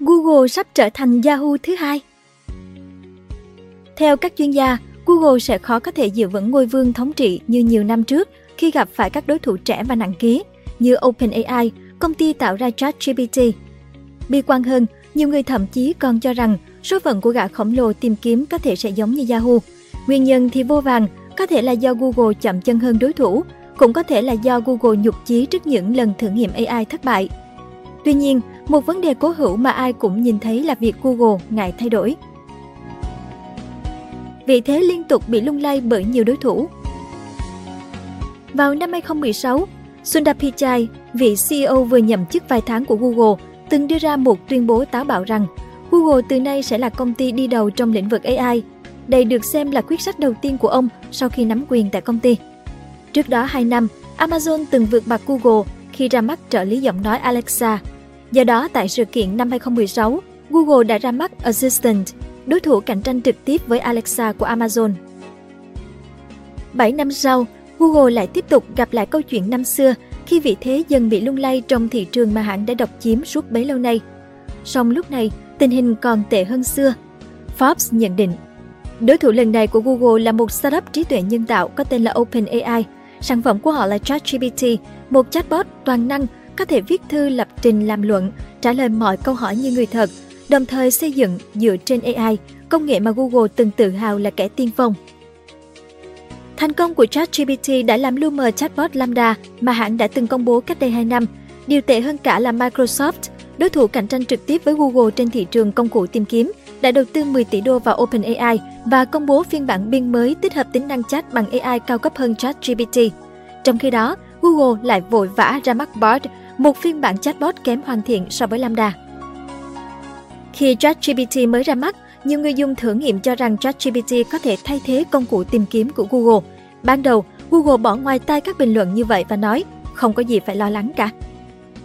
Google sắp trở thành Yahoo thứ hai. Theo các chuyên gia, Google sẽ khó có thể giữ vững ngôi vương thống trị như nhiều năm trước khi gặp phải các đối thủ trẻ và nặng ký như OpenAI, công ty tạo ra ChatGPT. Bi quan hơn, nhiều người thậm chí còn cho rằng số phận của gã khổng lồ tìm kiếm có thể sẽ giống như Yahoo. Nguyên nhân thì vô vàng, có thể là do Google chậm chân hơn đối thủ, cũng có thể là do Google nhục chí trước những lần thử nghiệm AI thất bại. Tuy nhiên, một vấn đề cố hữu mà ai cũng nhìn thấy là việc Google ngại thay đổi. Vị thế liên tục bị lung lay bởi nhiều đối thủ. Vào năm 2016, Sundar Pichai, vị CEO vừa nhậm chức vài tháng của Google, từng đưa ra một tuyên bố táo bạo rằng Google từ nay sẽ là công ty đi đầu trong lĩnh vực AI. Đây được xem là quyết sách đầu tiên của ông sau khi nắm quyền tại công ty. Trước đó 2 năm, Amazon từng vượt bạc Google khi ra mắt trợ lý giọng nói Alexa. Do đó, tại sự kiện năm 2016, Google đã ra mắt Assistant, đối thủ cạnh tranh trực tiếp với Alexa của Amazon. 7 năm sau, Google lại tiếp tục gặp lại câu chuyện năm xưa khi vị thế dần bị lung lay trong thị trường mà hãng đã độc chiếm suốt bấy lâu nay. Song lúc này, tình hình còn tệ hơn xưa. Forbes nhận định, đối thủ lần này của Google là một startup trí tuệ nhân tạo có tên là OpenAI. Sản phẩm của họ là ChatGPT, một chatbot toàn năng có thể viết thư, lập trình, làm luận, trả lời mọi câu hỏi như người thật, đồng thời xây dựng dựa trên AI, công nghệ mà Google từng tự hào là kẻ tiên phong. Thành công của ChatGPT đã làm lu mờ chatbot Lambda mà hãng đã từng công bố cách đây 2 năm. Điều tệ hơn cả là Microsoft, đối thủ cạnh tranh trực tiếp với Google trên thị trường công cụ tìm kiếm, đã đầu tư 10 tỷ đô vào OpenAI và công bố phiên bản biên mới tích hợp tính năng chat bằng AI cao cấp hơn ChatGPT. Trong khi đó, Google lại vội vã ra mắt Bard, một phiên bản chatbot kém hoàn thiện so với Lambda. Khi ChatGPT mới ra mắt, nhiều người dùng thử nghiệm cho rằng ChatGPT có thể thay thế công cụ tìm kiếm của Google. Ban đầu, Google bỏ ngoài tai các bình luận như vậy và nói không có gì phải lo lắng cả.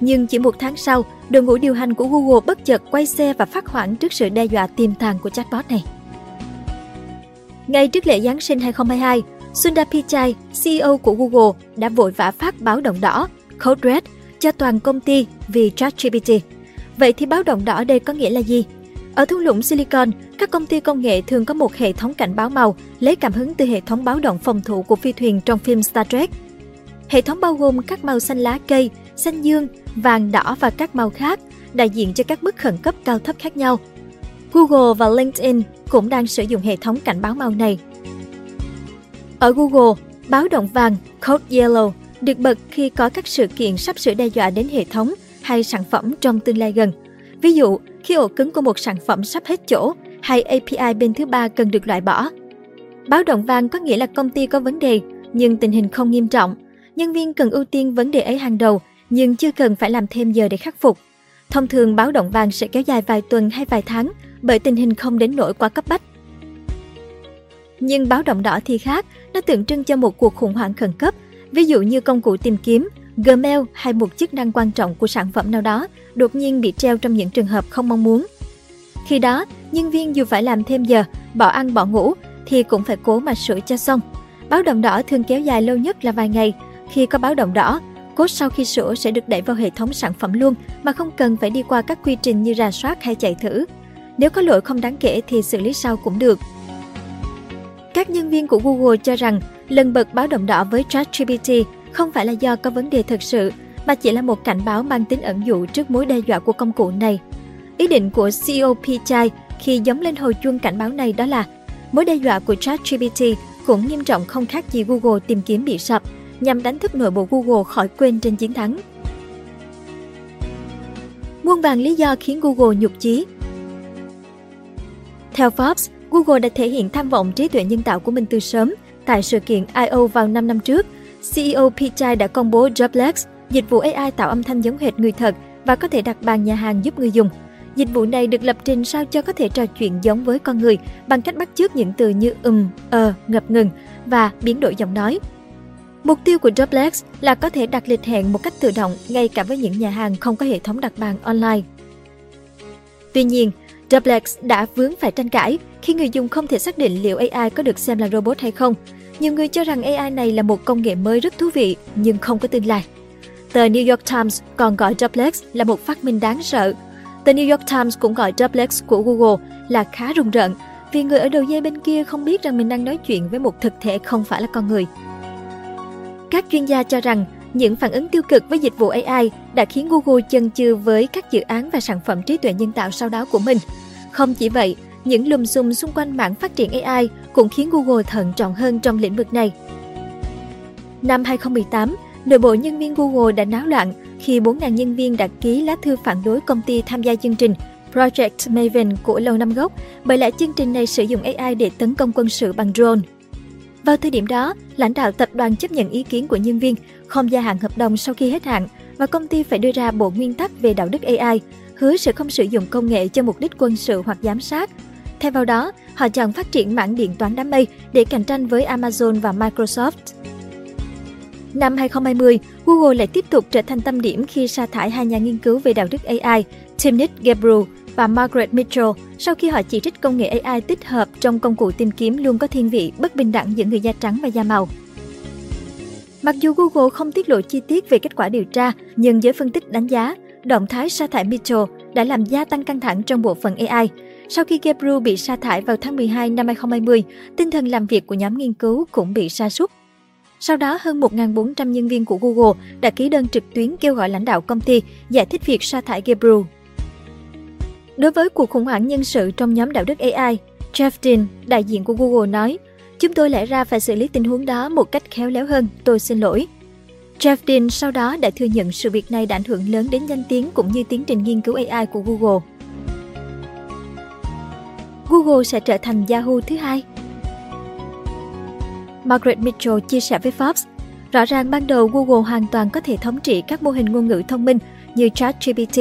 Nhưng chỉ một tháng sau, đội ngũ điều hành của Google bất chợt quay xe và phát hoảng trước sự đe dọa tiềm tàng của chatbot này. Ngay trước lễ Giáng sinh 2022, Sundar Pichai, CEO của Google, đã vội vã phát báo động đỏ, Code Red, cho toàn công ty vì ChatGPT. Vậy thì báo động đỏ đây có nghĩa là gì? Ở thung lũng Silicon, các công ty công nghệ thường có một hệ thống cảnh báo màu lấy cảm hứng từ hệ thống báo động phòng thủ của phi thuyền trong phim Star Trek. Hệ thống bao gồm các màu xanh lá cây, xanh dương, vàng đỏ và các màu khác, đại diện cho các mức khẩn cấp cao thấp khác nhau. Google và LinkedIn cũng đang sử dụng hệ thống cảnh báo màu này. Ở Google, báo động vàng Code Yellow được bật khi có các sự kiện sắp sửa đe dọa đến hệ thống hay sản phẩm trong tương lai gần. Ví dụ, khi ổ cứng của một sản phẩm sắp hết chỗ hay API bên thứ ba cần được loại bỏ. Báo động vàng có nghĩa là công ty có vấn đề, nhưng tình hình không nghiêm trọng. Nhân viên cần ưu tiên vấn đề ấy hàng đầu, nhưng chưa cần phải làm thêm giờ để khắc phục. Thông thường báo động vàng sẽ kéo dài vài tuần hay vài tháng bởi tình hình không đến nỗi quá cấp bách. Nhưng báo động đỏ thì khác, nó tượng trưng cho một cuộc khủng hoảng khẩn cấp, ví dụ như công cụ tìm kiếm, Gmail hay một chức năng quan trọng của sản phẩm nào đó đột nhiên bị treo trong những trường hợp không mong muốn. Khi đó, nhân viên dù phải làm thêm giờ, bỏ ăn bỏ ngủ thì cũng phải cố mà sửa cho xong. Báo động đỏ thường kéo dài lâu nhất là vài ngày. Khi có báo động đỏ, code sau khi sửa sẽ được đẩy vào hệ thống sản phẩm luôn mà không cần phải đi qua các quy trình như rà soát hay chạy thử. Nếu có lỗi không đáng kể thì xử lý sau cũng được. Các nhân viên của Google cho rằng lần bật báo động đỏ với ChatGPT không phải là do có vấn đề thực sự, mà chỉ là một cảnh báo mang tính ẩn dụ trước mối đe dọa của công cụ này. Ý định của CEO Pichai khi giống lên hồi chuông cảnh báo này đó là mối đe dọa của ChatGPT cũng nghiêm trọng không khác gì Google tìm kiếm bị sập, nhằm đánh thức nội bộ Google khỏi quên trên chiến thắng. Muôn vàng lý do khiến Google nhục chí Theo Forbes, Google đã thể hiện tham vọng trí tuệ nhân tạo của mình từ sớm tại sự kiện I.O. vào 5 năm trước – CEO Pichai đã công bố Joblex, dịch vụ AI tạo âm thanh giống hệt người thật và có thể đặt bàn nhà hàng giúp người dùng. Dịch vụ này được lập trình sao cho có thể trò chuyện giống với con người bằng cách bắt chước những từ như ừm, ờ, ngập ngừng và biến đổi giọng nói. Mục tiêu của Droplex là có thể đặt lịch hẹn một cách tự động ngay cả với những nhà hàng không có hệ thống đặt bàn online. Tuy nhiên, Droplex đã vướng phải tranh cãi khi người dùng không thể xác định liệu AI có được xem là robot hay không nhiều người cho rằng AI này là một công nghệ mới rất thú vị nhưng không có tương lai. Tờ New York Times còn gọi Duplex là một phát minh đáng sợ. The New York Times cũng gọi Duplex của Google là khá rùng rợn vì người ở đầu dây bên kia không biết rằng mình đang nói chuyện với một thực thể không phải là con người. Các chuyên gia cho rằng những phản ứng tiêu cực với dịch vụ AI đã khiến Google chần chừ với các dự án và sản phẩm trí tuệ nhân tạo sau đó của mình. Không chỉ vậy, những lùm xùm xung quanh mảng phát triển AI cũng khiến Google thận trọng hơn trong lĩnh vực này. Năm 2018, nội bộ nhân viên Google đã náo loạn khi 4.000 nhân viên đã ký lá thư phản đối công ty tham gia chương trình Project Maven của lâu Năm gốc bởi lẽ chương trình này sử dụng AI để tấn công quân sự bằng drone. Vào thời điểm đó, lãnh đạo tập đoàn chấp nhận ý kiến của nhân viên không gia hạn hợp đồng sau khi hết hạn và công ty phải đưa ra bộ nguyên tắc về đạo đức AI, hứa sẽ không sử dụng công nghệ cho mục đích quân sự hoặc giám sát. Thay vào đó, họ chọn phát triển mảng điện toán đám mây để cạnh tranh với Amazon và Microsoft. Năm 2020, Google lại tiếp tục trở thành tâm điểm khi sa thải hai nhà nghiên cứu về đạo đức AI, Timnit Gebru và Margaret Mitchell sau khi họ chỉ trích công nghệ AI tích hợp trong công cụ tìm kiếm luôn có thiên vị bất bình đẳng giữa người da trắng và da màu. Mặc dù Google không tiết lộ chi tiết về kết quả điều tra, nhưng giới phân tích đánh giá, động thái sa thải Mitchell đã làm gia tăng căng thẳng trong bộ phận AI. Sau khi Gebru bị sa thải vào tháng 12 năm 2020, tinh thần làm việc của nhóm nghiên cứu cũng bị sa sút. Sau đó, hơn 1.400 nhân viên của Google đã ký đơn trực tuyến kêu gọi lãnh đạo công ty giải thích việc sa thải Gebru. Đối với cuộc khủng hoảng nhân sự trong nhóm đạo đức AI, Jeff Dean, đại diện của Google nói, Chúng tôi lẽ ra phải xử lý tình huống đó một cách khéo léo hơn, tôi xin lỗi. Jeff Dean sau đó đã thừa nhận sự việc này đã ảnh hưởng lớn đến danh tiếng cũng như tiến trình nghiên cứu AI của Google. Google sẽ trở thành Yahoo thứ hai. Margaret Mitchell chia sẻ với Forbes, rõ ràng ban đầu Google hoàn toàn có thể thống trị các mô hình ngôn ngữ thông minh như ChatGPT,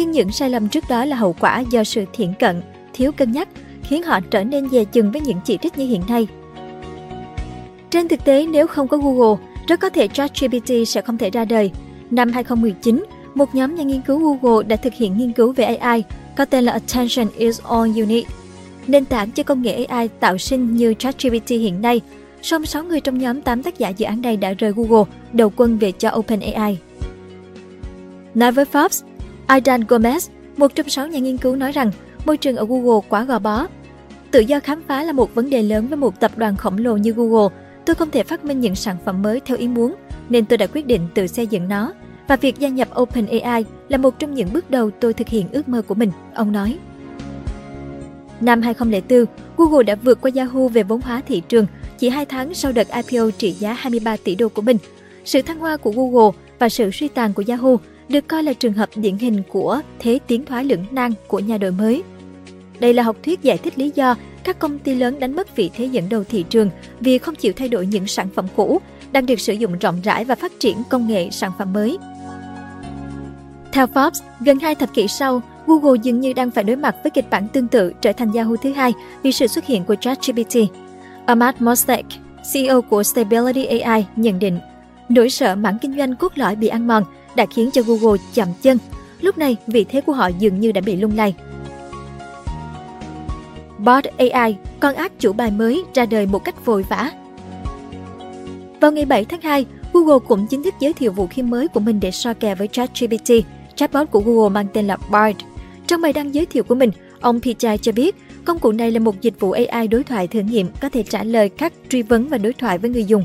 nhưng những sai lầm trước đó là hậu quả do sự thiện cận, thiếu cân nhắc, khiến họ trở nên dè chừng với những chỉ trích như hiện nay. Trên thực tế, nếu không có Google, rất có thể ChatGPT sẽ không thể ra đời. Năm 2019, một nhóm nhà nghiên cứu Google đã thực hiện nghiên cứu về AI có tên là Attention is all you need. Nền tảng cho công nghệ AI tạo sinh như ChatGPT hiện nay, song 6 người trong nhóm 8 tác giả dự án này đã rời Google, đầu quân về cho OpenAI. Nói với Forbes, Aidan Gomez, một trong sáu nhà nghiên cứu nói rằng môi trường ở Google quá gò bó. Tự do khám phá là một vấn đề lớn với một tập đoàn khổng lồ như Google. Tôi không thể phát minh những sản phẩm mới theo ý muốn, nên tôi đã quyết định tự xây dựng nó. Và việc gia nhập OpenAI là một trong những bước đầu tôi thực hiện ước mơ của mình, ông nói. Năm 2004, Google đã vượt qua Yahoo về vốn hóa thị trường chỉ 2 tháng sau đợt IPO trị giá 23 tỷ đô của mình. Sự thăng hoa của Google và sự suy tàn của Yahoo được coi là trường hợp điển hình của thế tiến thoái lưỡng nan của nhà đổi mới. Đây là học thuyết giải thích lý do các công ty lớn đánh mất vị thế dẫn đầu thị trường vì không chịu thay đổi những sản phẩm cũ, đang được sử dụng rộng rãi và phát triển công nghệ sản phẩm mới. Theo Forbes, gần hai thập kỷ sau, Google dường như đang phải đối mặt với kịch bản tương tự trở thành Yahoo thứ hai vì sự xuất hiện của ChatGPT. Ahmad Mostek, CEO của Stability AI, nhận định nỗi sợ mảng kinh doanh cốt lõi bị ăn mòn đã khiến cho Google chậm chân. Lúc này, vị thế của họ dường như đã bị lung lay. Bard AI, con ác chủ bài mới ra đời một cách vội vã. Vào ngày 7 tháng 2, Google cũng chính thức giới thiệu vũ khí mới của mình để so kè với ChatGPT. Chatbot của Google mang tên là Bard. Trong bài đăng giới thiệu của mình, ông Pichai cho biết công cụ này là một dịch vụ AI đối thoại thử nghiệm có thể trả lời các truy vấn và đối thoại với người dùng.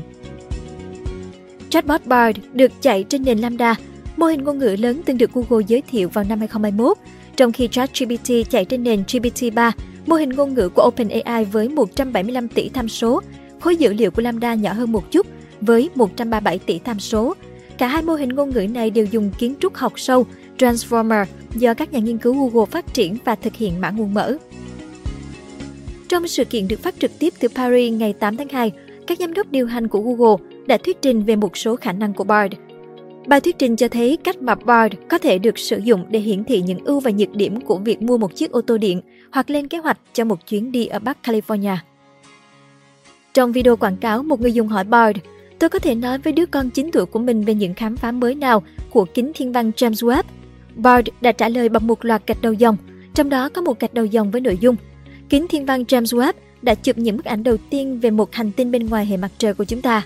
Chatbot Bard được chạy trên nền Lambda, mô hình ngôn ngữ lớn từng được Google giới thiệu vào năm 2021, trong khi ChatGPT chạy trên nền GPT-3, mô hình ngôn ngữ của OpenAI với 175 tỷ tham số. Khối dữ liệu của Lambda nhỏ hơn một chút, với 137 tỷ tham số. Cả hai mô hình ngôn ngữ này đều dùng kiến trúc học sâu, Transformer, do các nhà nghiên cứu Google phát triển và thực hiện mã nguồn mở. Trong sự kiện được phát trực tiếp từ Paris ngày 8 tháng 2, các giám đốc điều hành của Google đã thuyết trình về một số khả năng của Bard. Bài thuyết trình cho thấy cách mà Bard có thể được sử dụng để hiển thị những ưu và nhược điểm của việc mua một chiếc ô tô điện hoặc lên kế hoạch cho một chuyến đi ở Bắc California. Trong video quảng cáo, một người dùng hỏi Bard, tôi có thể nói với đứa con 9 tuổi của mình về những khám phá mới nào của kính thiên văn James Webb. Bard đã trả lời bằng một loạt gạch đầu dòng, trong đó có một gạch đầu dòng với nội dung Kính thiên văn James Webb đã chụp những bức ảnh đầu tiên về một hành tinh bên ngoài hệ mặt trời của chúng ta.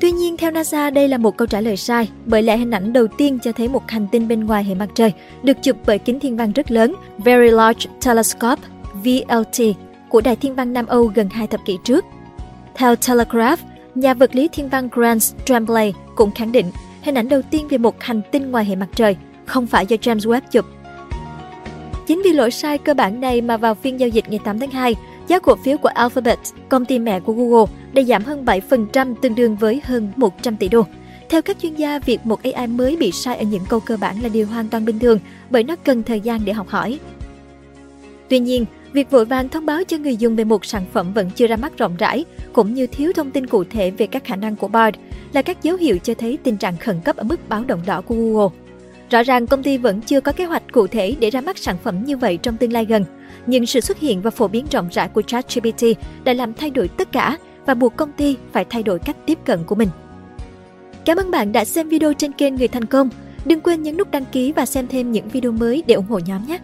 Tuy nhiên, theo NASA, đây là một câu trả lời sai, bởi lẽ hình ảnh đầu tiên cho thấy một hành tinh bên ngoài hệ mặt trời được chụp bởi kính thiên văn rất lớn Very Large Telescope VLT của Đài Thiên văn Nam Âu gần hai thập kỷ trước. Theo Telegraph, nhà vật lý thiên văn Grant Tremblay cũng khẳng định hình ảnh đầu tiên về một hành tinh ngoài hệ mặt trời không phải do James Webb chụp. Chính vì lỗi sai cơ bản này mà vào phiên giao dịch ngày 8 tháng 2, giá cổ phiếu của Alphabet, công ty mẹ của Google, đã giảm hơn 7% tương đương với hơn 100 tỷ đô. Theo các chuyên gia, việc một AI mới bị sai ở những câu cơ bản là điều hoàn toàn bình thường bởi nó cần thời gian để học hỏi. Tuy nhiên, việc vội vàng thông báo cho người dùng về một sản phẩm vẫn chưa ra mắt rộng rãi, cũng như thiếu thông tin cụ thể về các khả năng của Bard là các dấu hiệu cho thấy tình trạng khẩn cấp ở mức báo động đỏ của Google. Rõ ràng công ty vẫn chưa có kế hoạch cụ thể để ra mắt sản phẩm như vậy trong tương lai gần, nhưng sự xuất hiện và phổ biến rộng rãi của ChatGPT đã làm thay đổi tất cả và buộc công ty phải thay đổi cách tiếp cận của mình. Cảm ơn bạn đã xem video trên kênh Người Thành Công. Đừng quên nhấn nút đăng ký và xem thêm những video mới để ủng hộ nhóm nhé!